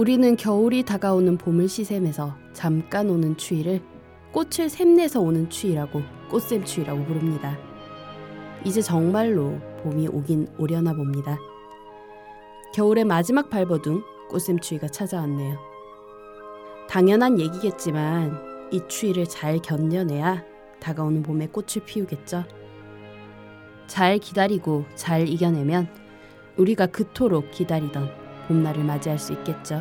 우리는 겨울이 다가오는 봄을 시샘해서 잠깐 오는 추위를 꽃을 샘내서 오는 추위라고 꽃샘 추위라고 부릅니다. 이제 정말로 봄이 오긴 오려나 봅니다. 겨울의 마지막 발버둥 꽃샘 추위가 찾아왔네요. 당연한 얘기겠지만 이 추위를 잘 견뎌내야 다가오는 봄에 꽃을 피우겠죠. 잘 기다리고 잘 이겨내면 우리가 그토록 기다리던 봄날을 맞이할 수 있겠죠.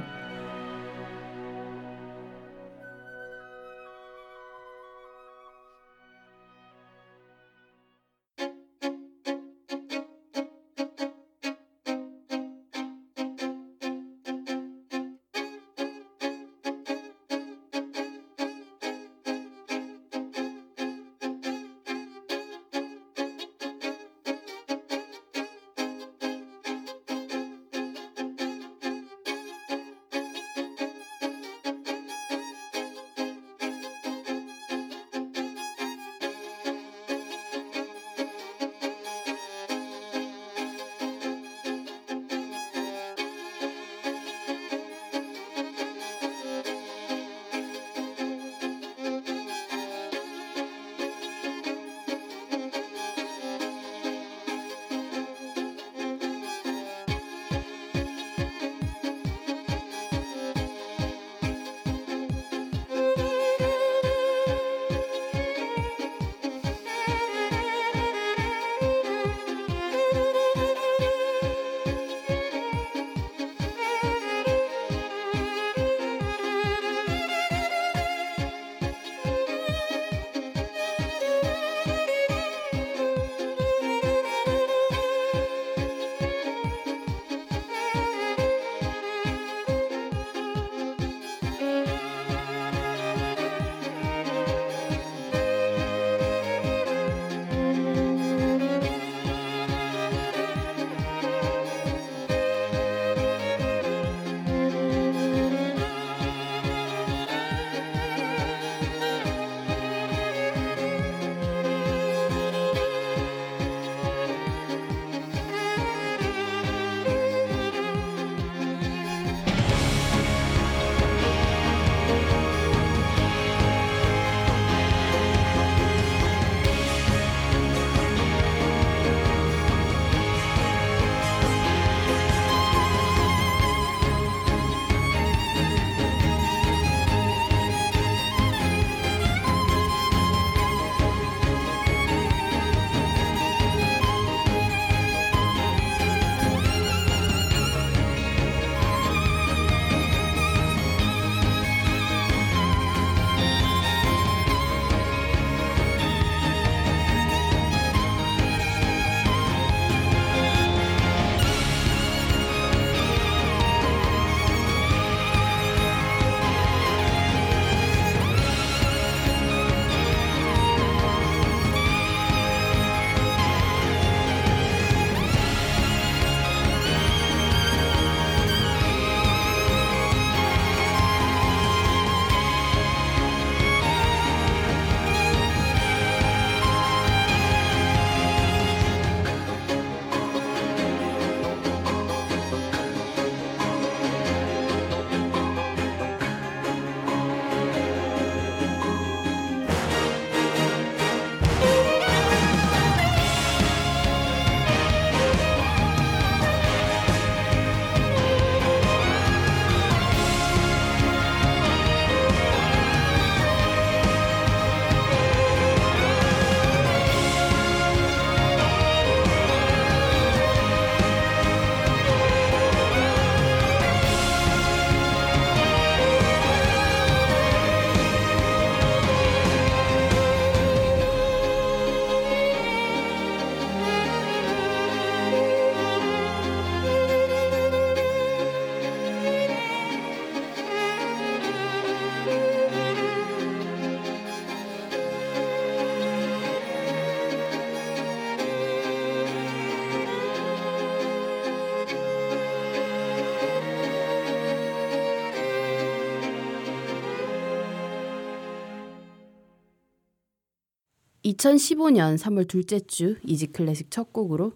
(2015년 3월 둘째 주) Easy Classic 첫 곡으로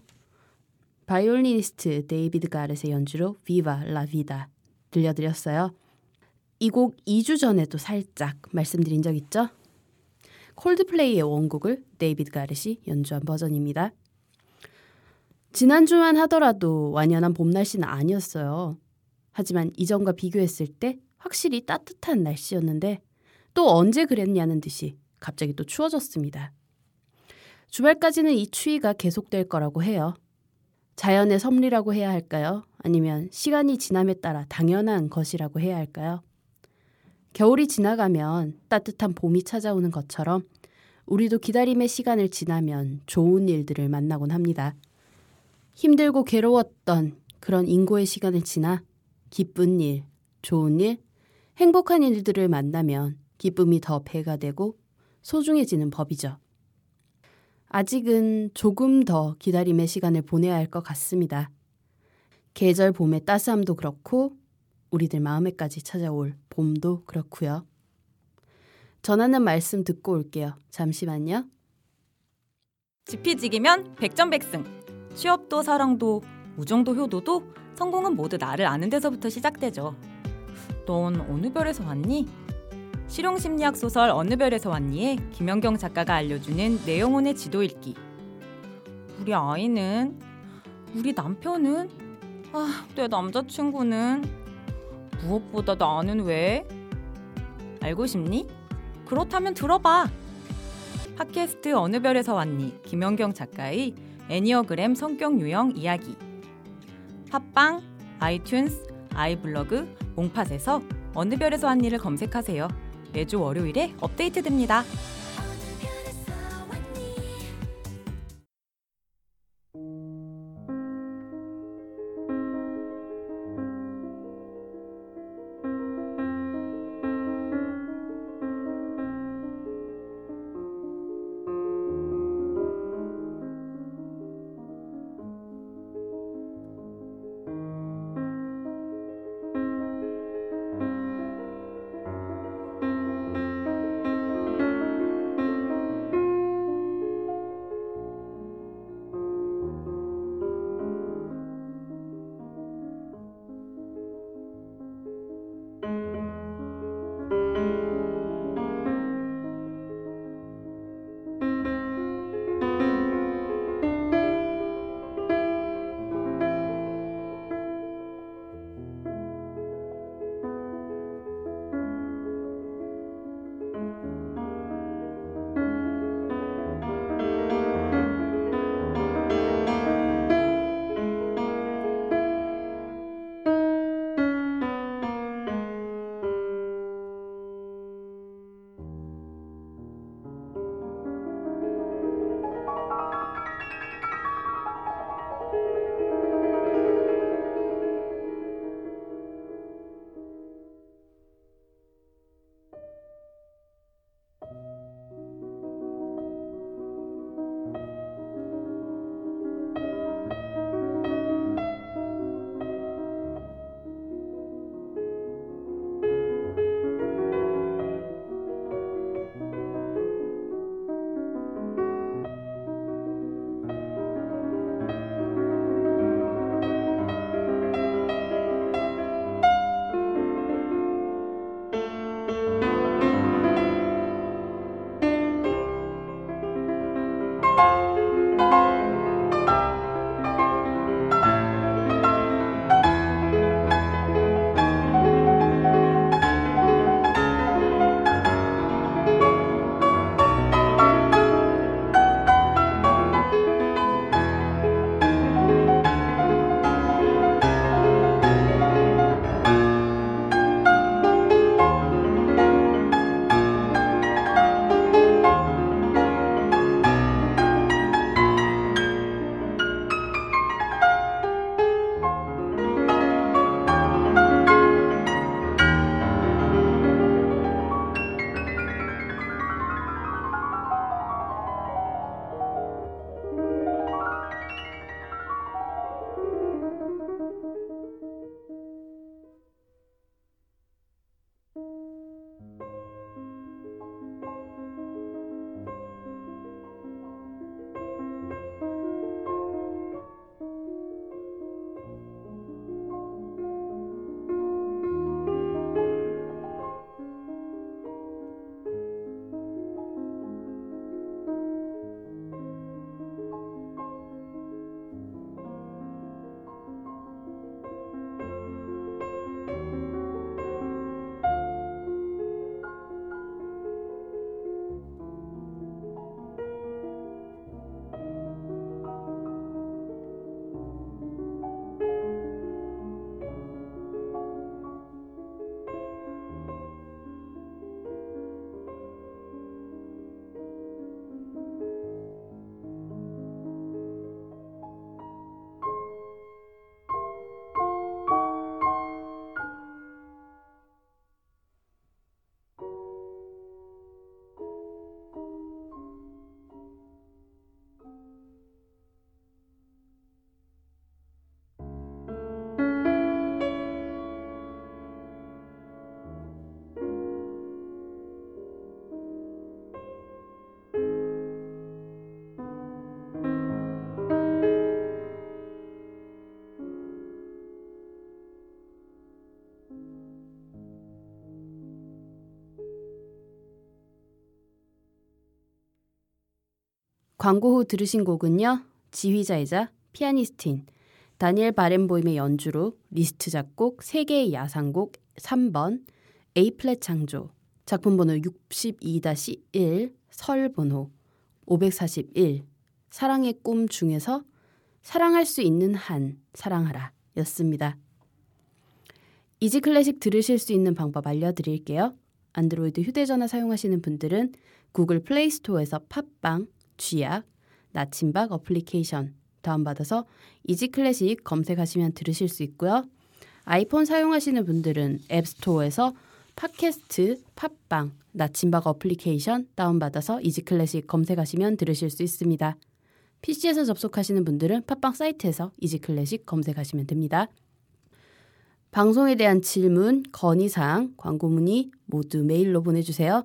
바이올리니스트 데이비드 가렛의 연주로 Viva la Vida 들려드렸어요. 이 곡 2주 전에도 살짝 말씀드린 적 있죠? Coldplay의 원곡을 데이비드 가렛이 연주한 버전입니다. 지난주만 하더라도 완연한 봄 날씨는 아니었어요. 하지만 이전과 비교했을 때 확실히 따뜻한 날씨였는데 또 언제 그랬냐는 듯이 갑자기 또 추워졌습니다. 주말까지는 이 추위가 계속될 거라고 해요. 자연의 섭리라고 해야 할까요? 아니면 시간이 지남에 따라 당연한 것이라고 해야 할까요? 겨울이 지나가면 따뜻한 봄이 찾아오는 것처럼 우리도 기다림의 시간을 지나면 좋은 일들을 만나곤 합니다. 힘들고 괴로웠던 그런 인고의 시간을 지나 기쁜 일, 좋은 일, 행복한 일들을 만나면 기쁨이 더 배가 되고 소중해지는 법이죠. 아직은 조금 더 기다림의 시간을 보내야 할 것 같습니다. 계절 봄의 따스함도 그렇고 우리들 마음에까지 찾아올 봄도 그렇고요. 전하는 말씀 듣고 올게요. 잠시만요. 지피지기면 백전백승. 취업도 사랑도 우정도 효도도 성공은 모두 나를 아는 데서부터 시작되죠. 넌 어느 별에서 왔니? 실용심리학 소설 어느 별에서 왔니에 김연경 작가가 알려주는 내 영혼의 지도 읽기. 우리 아이는 우리 남편은 아, 내 남자친구는 무엇보다 나는 왜? 알고 싶니? 그렇다면 들어봐. 팟캐스트 어느 별에서 왔니? 김연경 작가의 애니어그램 성격 유형 이야기. 팟빵, 아이튠스, 아이블로그, 몽팟에서 어느 별에서 왔니를 검색하세요. 매주 월요일에 업데이트됩니다. 광고 후 들으신 곡은요. 지휘자이자 피아니스트인 다니엘 바렌보임의 연주로 리스트 작곡 세 개의 야상곡 3번 A flat 장조 작품 번호 62-1 Searle 번호 541 사랑의 꿈 중에서 사랑할 수 있는 한 사랑하라 였습니다. Easy Classic 들으실 수 있는 방법 알려드릴게요. 안드로이드 휴대전화 사용하시는 분들은 Google Play Store에서 팟빵, 쥐약, 나침박 어플리케이션 다운받아서 Easy Classic 검색하시면 들으실 수 있고요. 아이폰 사용하시는 분들은 App Store에서 팟캐스트, 팟빵, 나침박 어플리케이션 다운받아서 Easy Classic 검색하시면 들으실 수 있습니다. PC에서 접속하시는 분들은 팟빵 사이트에서 Easy Classic 검색하시면 됩니다. 방송에 대한 질문, 건의사항, 광고 문의 모두 메일로 보내주세요.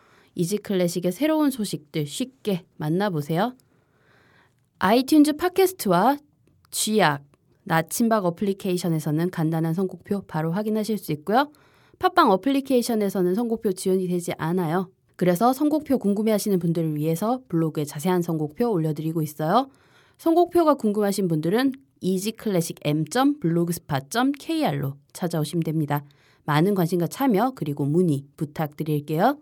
이지 클래식의 새로운 소식들 쉽게 만나보세요. 아이튠즈 팟캐스트와 쥐약, 나침박 어플리케이션에서는 간단한 선곡표 바로 확인하실 수 있고요. 팟빵 어플리케이션에서는 선곡표 지원이 되지 않아요. 그래서 선곡표 궁금해하시는 분들을 위해서 블로그에 자세한 선곡표 올려드리고 있어요. 선곡표가 궁금하신 분들은 easyclassicm.blogspot.kr로 찾아오시면 됩니다. 많은 관심과 참여 그리고 문의 부탁드릴게요.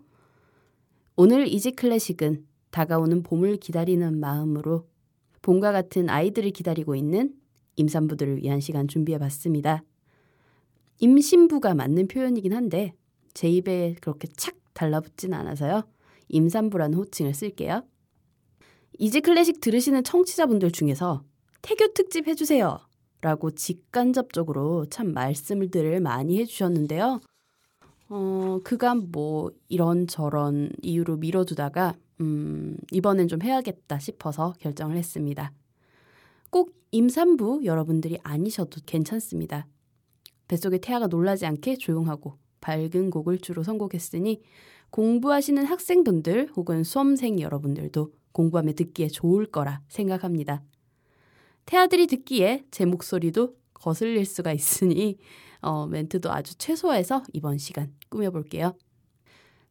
오늘 이지 클래식은 다가오는 봄을 기다리는 마음으로 봄과 같은 아이들을 기다리고 있는 임산부들을 위한 시간 준비해 봤습니다. 임신부가 맞는 표현이긴 한데 제 입에 그렇게 착 달라붙진 않아서요. 임산부라는 호칭을 쓸게요. 이지 클래식 들으시는 청취자분들 중에서 태교 특집 해주세요. 라고 직간접적으로 참 말씀들을 많이 해주셨는데요. 어, 그간 뭐 이런저런 이유로 미뤄두다가, 음, 이번엔 좀 해야겠다 싶어서 결정을 했습니다. 꼭 임산부 여러분들이 아니셔도 괜찮습니다. 뱃속에 태아가 놀라지 않게 조용하고 밝은 곡을 주로 선곡했으니 공부하시는 학생분들 혹은 수험생 여러분들도 공부하며 듣기에 좋을 거라 생각합니다. 태아들이 듣기에 제 목소리도 거슬릴 수가 있으니 어, 멘트도 아주 최소화해서 이번 시간 꾸며볼게요.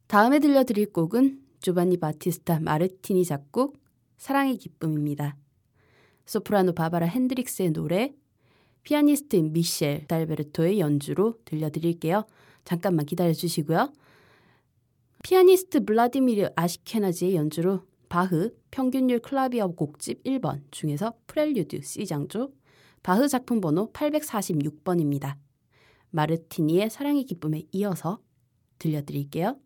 다음에 들려드릴 곡은 조반니 바티스타 마르티니 작곡 사랑의 기쁨입니다. 소프라노 바바라 핸드릭스의 노래, 피아니스트 미셸 달베르토의 연주로 들려드릴게요. 잠깐만 기다려 주시고요. 피아니스트 블라디미르 아시케나지의 연주로 바흐 평균율 클라비어 곡집 1번 중에서 프렐류드 C장조 바흐 작품 번호 846번입니다. 마르티니의 사랑의 기쁨에 이어서 들려드릴게요.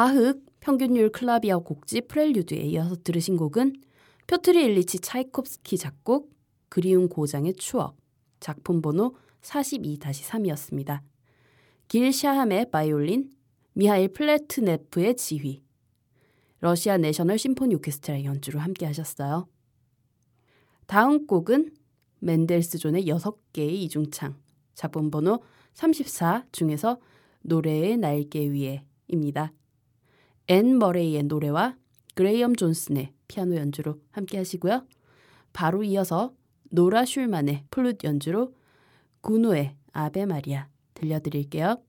바흐 평균율 클라비어 곡집 프렐류드에 이어서 들으신 곡은 표트르 일리치 차이콥스키 작곡 그리운 고장의 추억 작품 번호 42-3이었습니다. 길 샤함의 바이올린, 미하일 플래트네프의 지휘, 러시아 내셔널 심포니 오케스트라의 연주로 함께 하셨어요. 다음 곡은 멘델스존의 6개의 이중창, 작품 번호 34 중에서 노래의 날개 위에입니다. 앤 머레이의 노래와 그레이엄 존슨의 피아노 연주로 함께 하시고요. 바로 이어서 노라 슐만의 플룻 연주로 구노의 아베 마리아 들려드릴게요.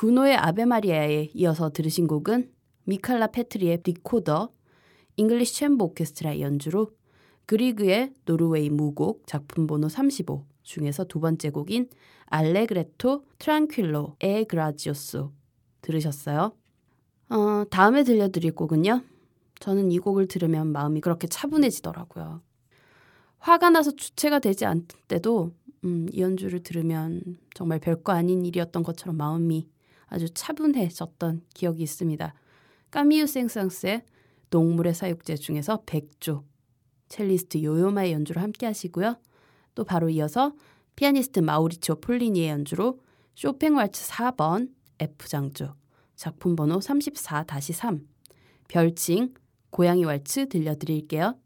구노의 아베 마리아에 이어서 들으신 곡은 미칼라 페트리의 리코더, 잉글리시 챔버 오케스트라의 연주로 그리그의 노르웨이 무곡 작품 번호 35 중에서 두 번째 곡인 Allegretto tranquillo e grazioso 들으셨어요? 어, 다음에 들려드릴 곡은요. 저는 이 곡을 들으면 마음이 그렇게 차분해지더라고요. 화가 나서 주체가 되지 않을 때도 음, 이 연주를 들으면 정말 별거 아닌 일이었던 것처럼 마음이 아주 차분해졌던 기억이 있습니다. 까미유 생상스의 동물의 사육제 중에서 백조 첼리스트 요요마의 연주를 함께 하시고요. 또 바로 이어서 피아니스트 마우리치오 폴리니의 연주로 쇼팽 왈츠 4번 F장조 작품 번호 34-3 별칭 고양이 왈츠 들려드릴게요.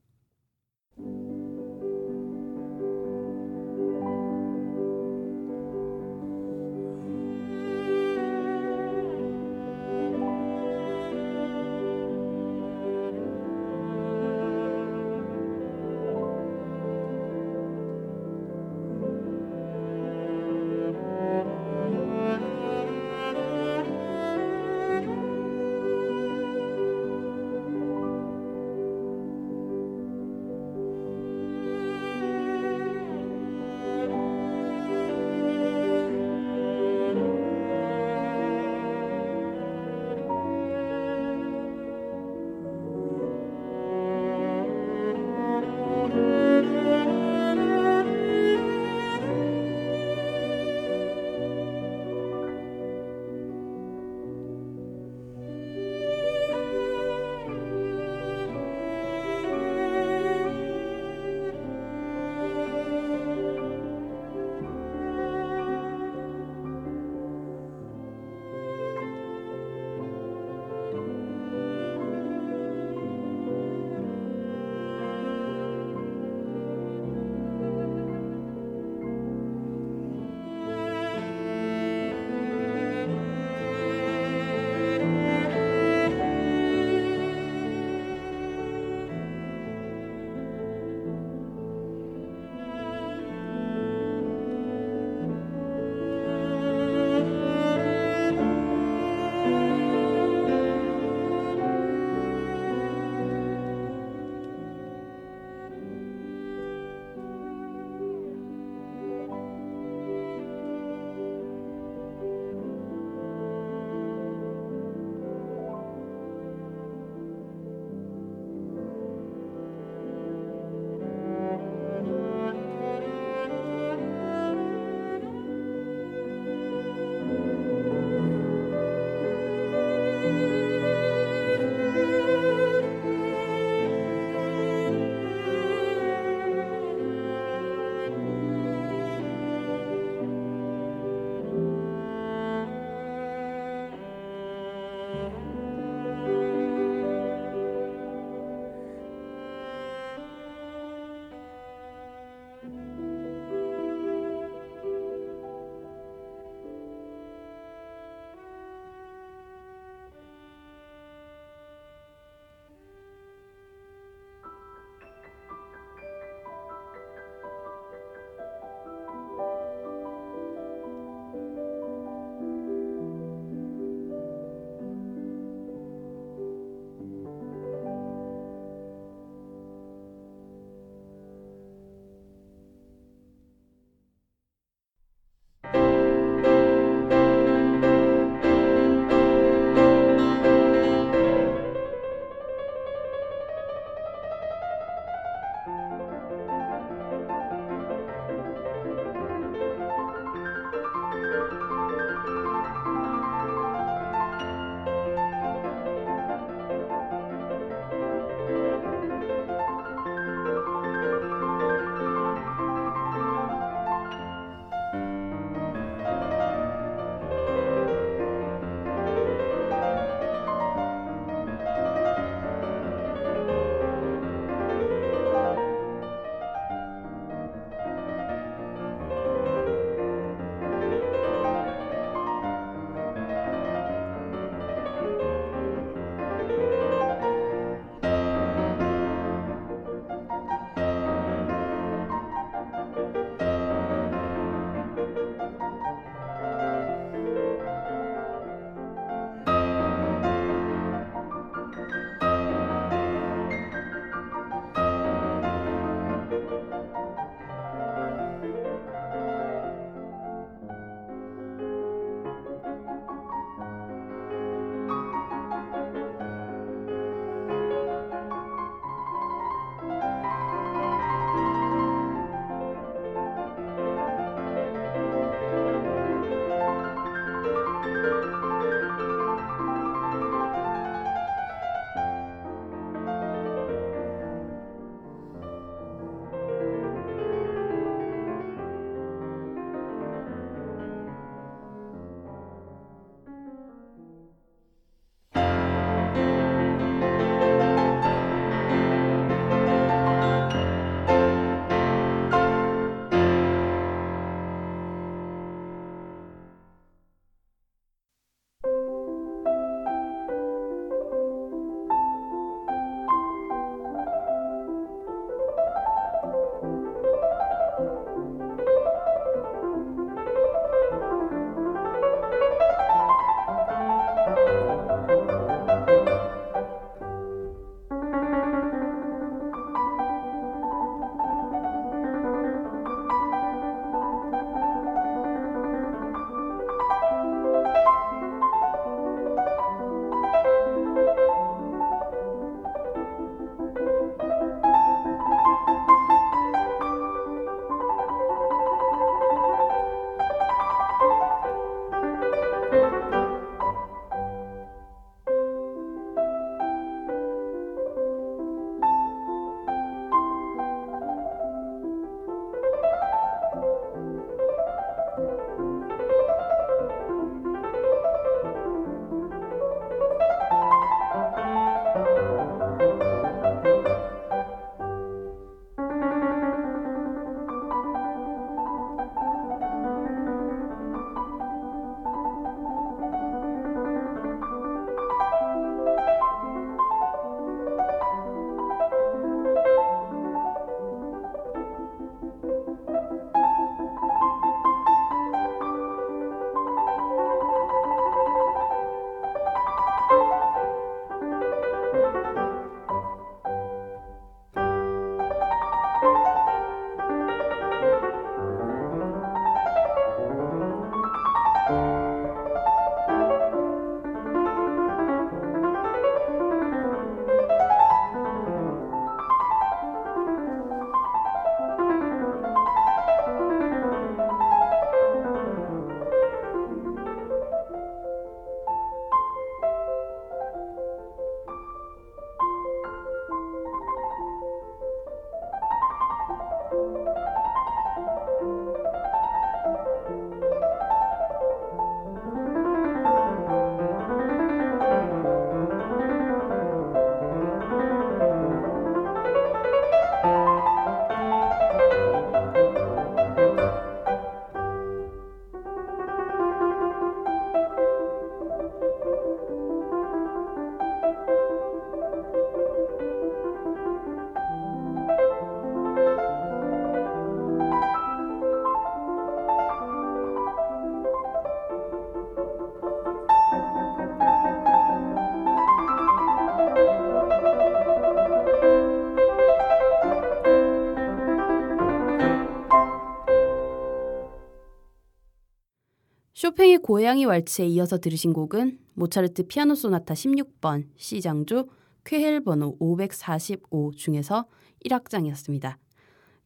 쇼팽의 고양이 왈츠에 이어서 들으신 곡은 모차르트 피아노 소나타 16번 C장조 쾨헬 번호 545 중에서 1악장이었습니다.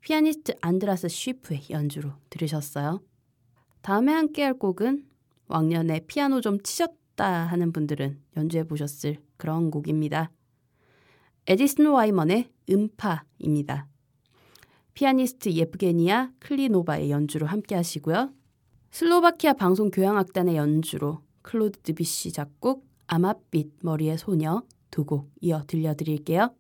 피아니스트 안드라스 쉬프의 연주로 들으셨어요. 다음에 함께 할 곡은 왕년에 피아노 좀 치셨다 하는 분들은 연주해 보셨을 그런 곡입니다. 에디슨 와이먼의 음파입니다. 피아니스트 예프게니아 클리노바의 연주로 함께 하시고요. 슬로바키아 방송 교향악단의 연주로 클로드 드비시 작곡 아맛빛 머리의 소녀 두 곡 이어 들려드릴게요.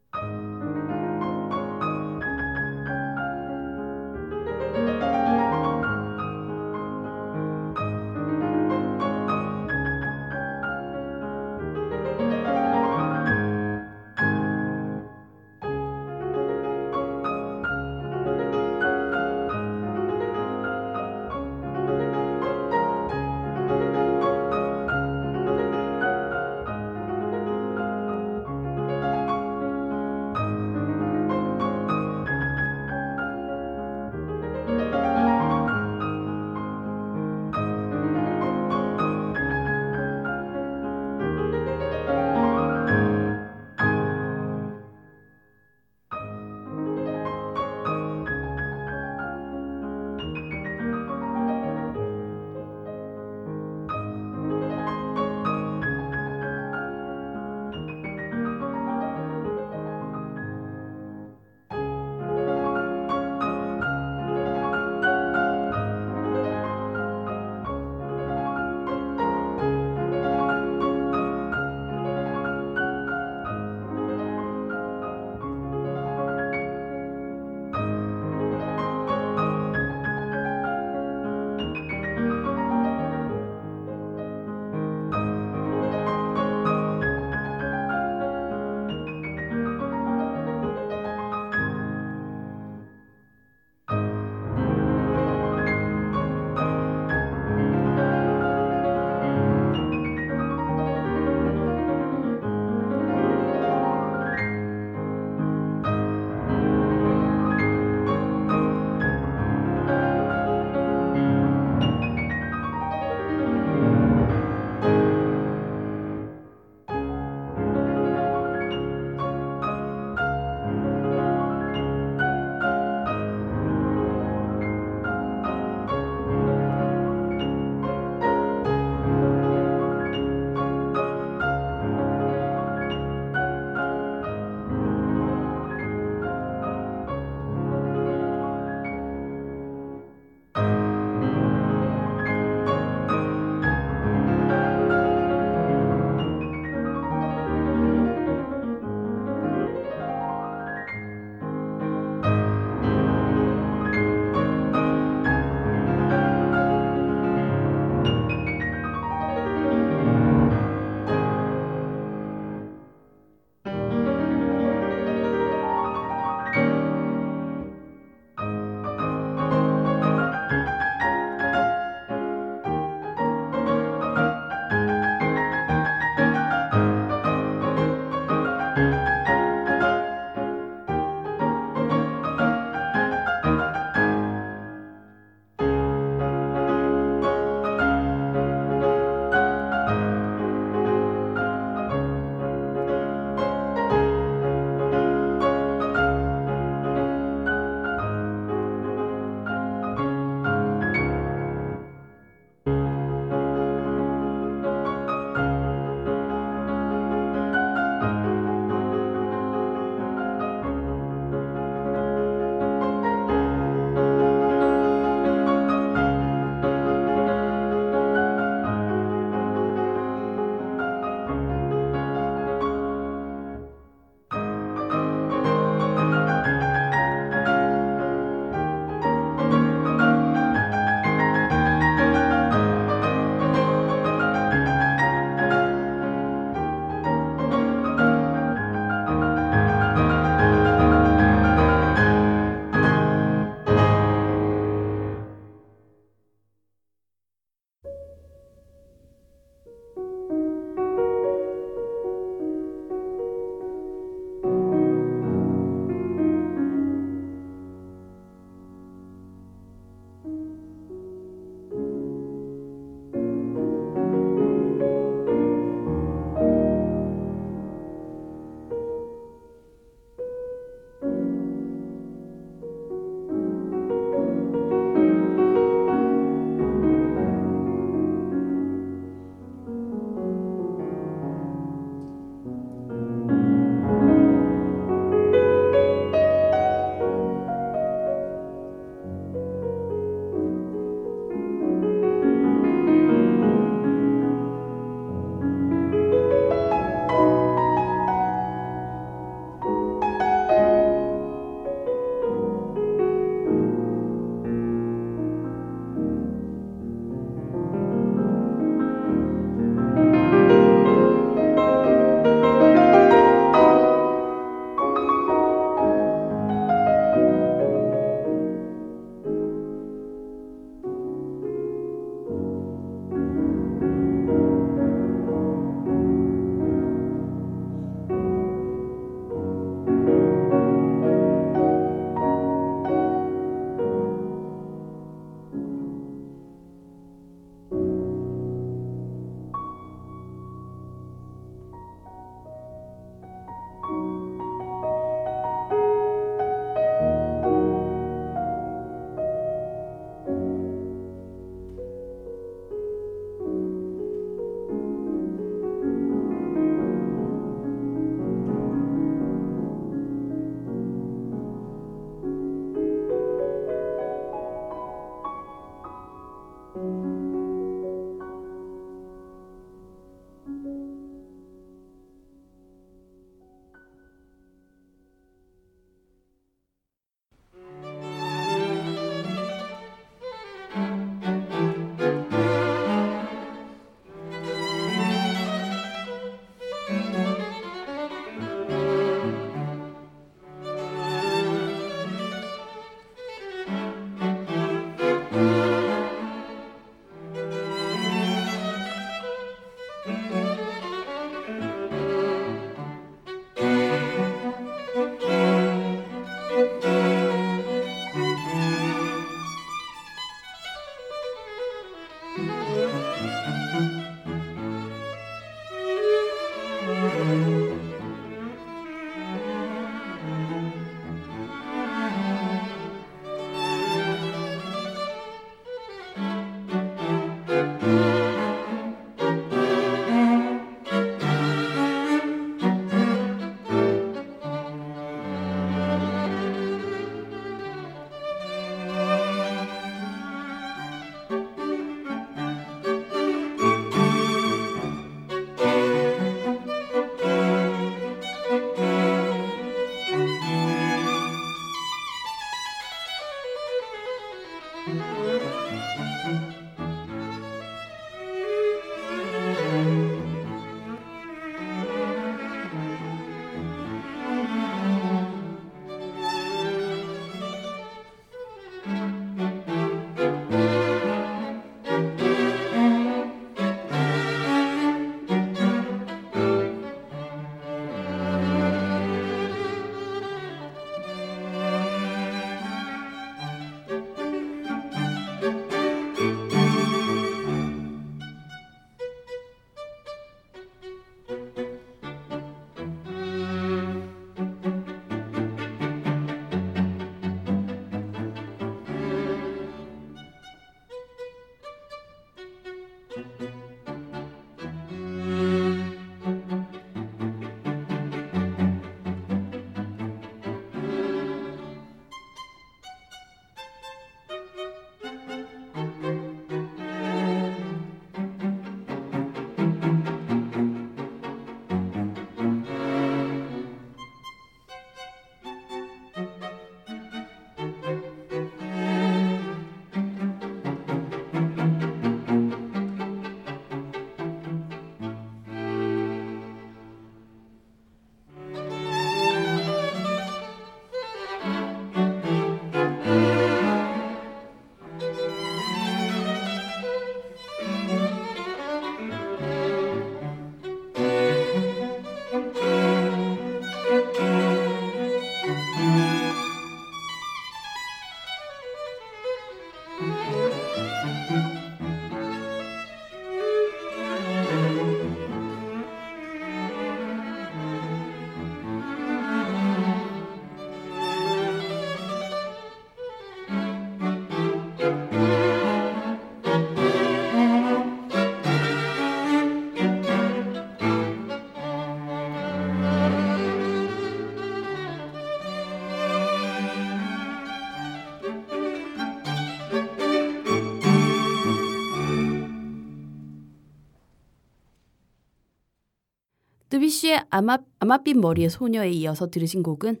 드뷔시의 아마, 아마빛 머리의 소녀에 이어서 들으신 곡은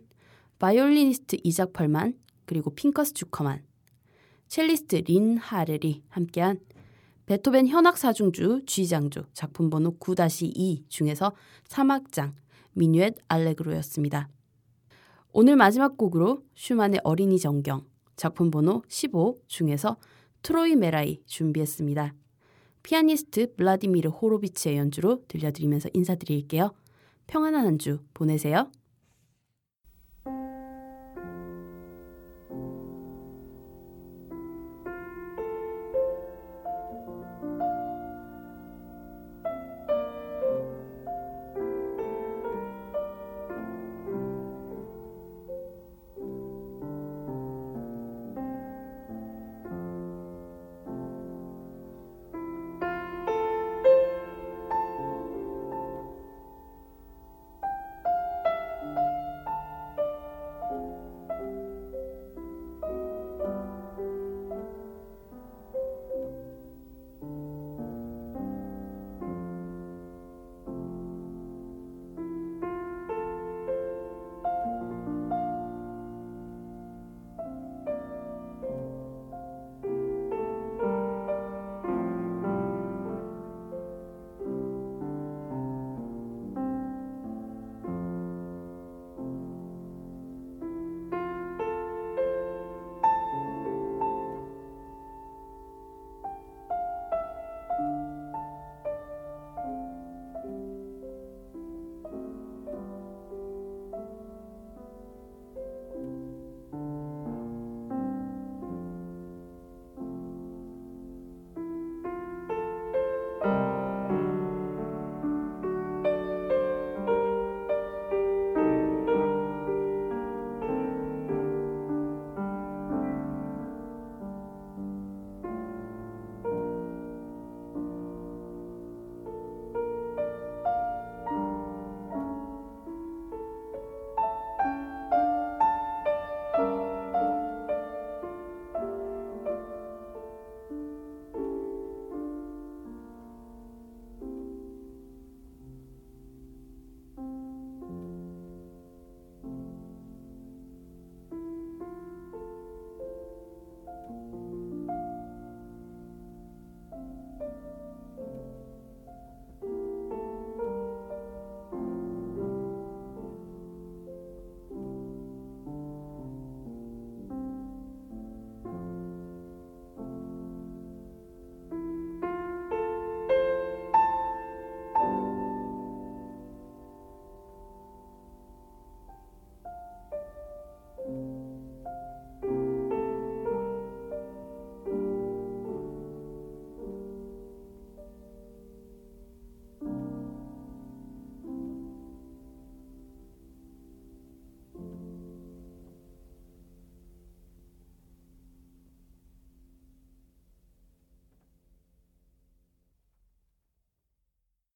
바이올리니스트 이작 펄만 그리고 핑커스 주커만 첼리스트 린 하렐이 함께한 베토벤 현악 사중주 G장조 작품 번호 9-2 중에서 3악장 미뉴엣 알레그로였습니다. 오늘 마지막 곡으로 슈만의 어린이 정경 작품 번호 15 중에서 트로이메라이 준비했습니다. 피아니스트 블라디미르 호로비치의 연주로 들려드리면서 인사드릴게요. 평안한 한 주 보내세요.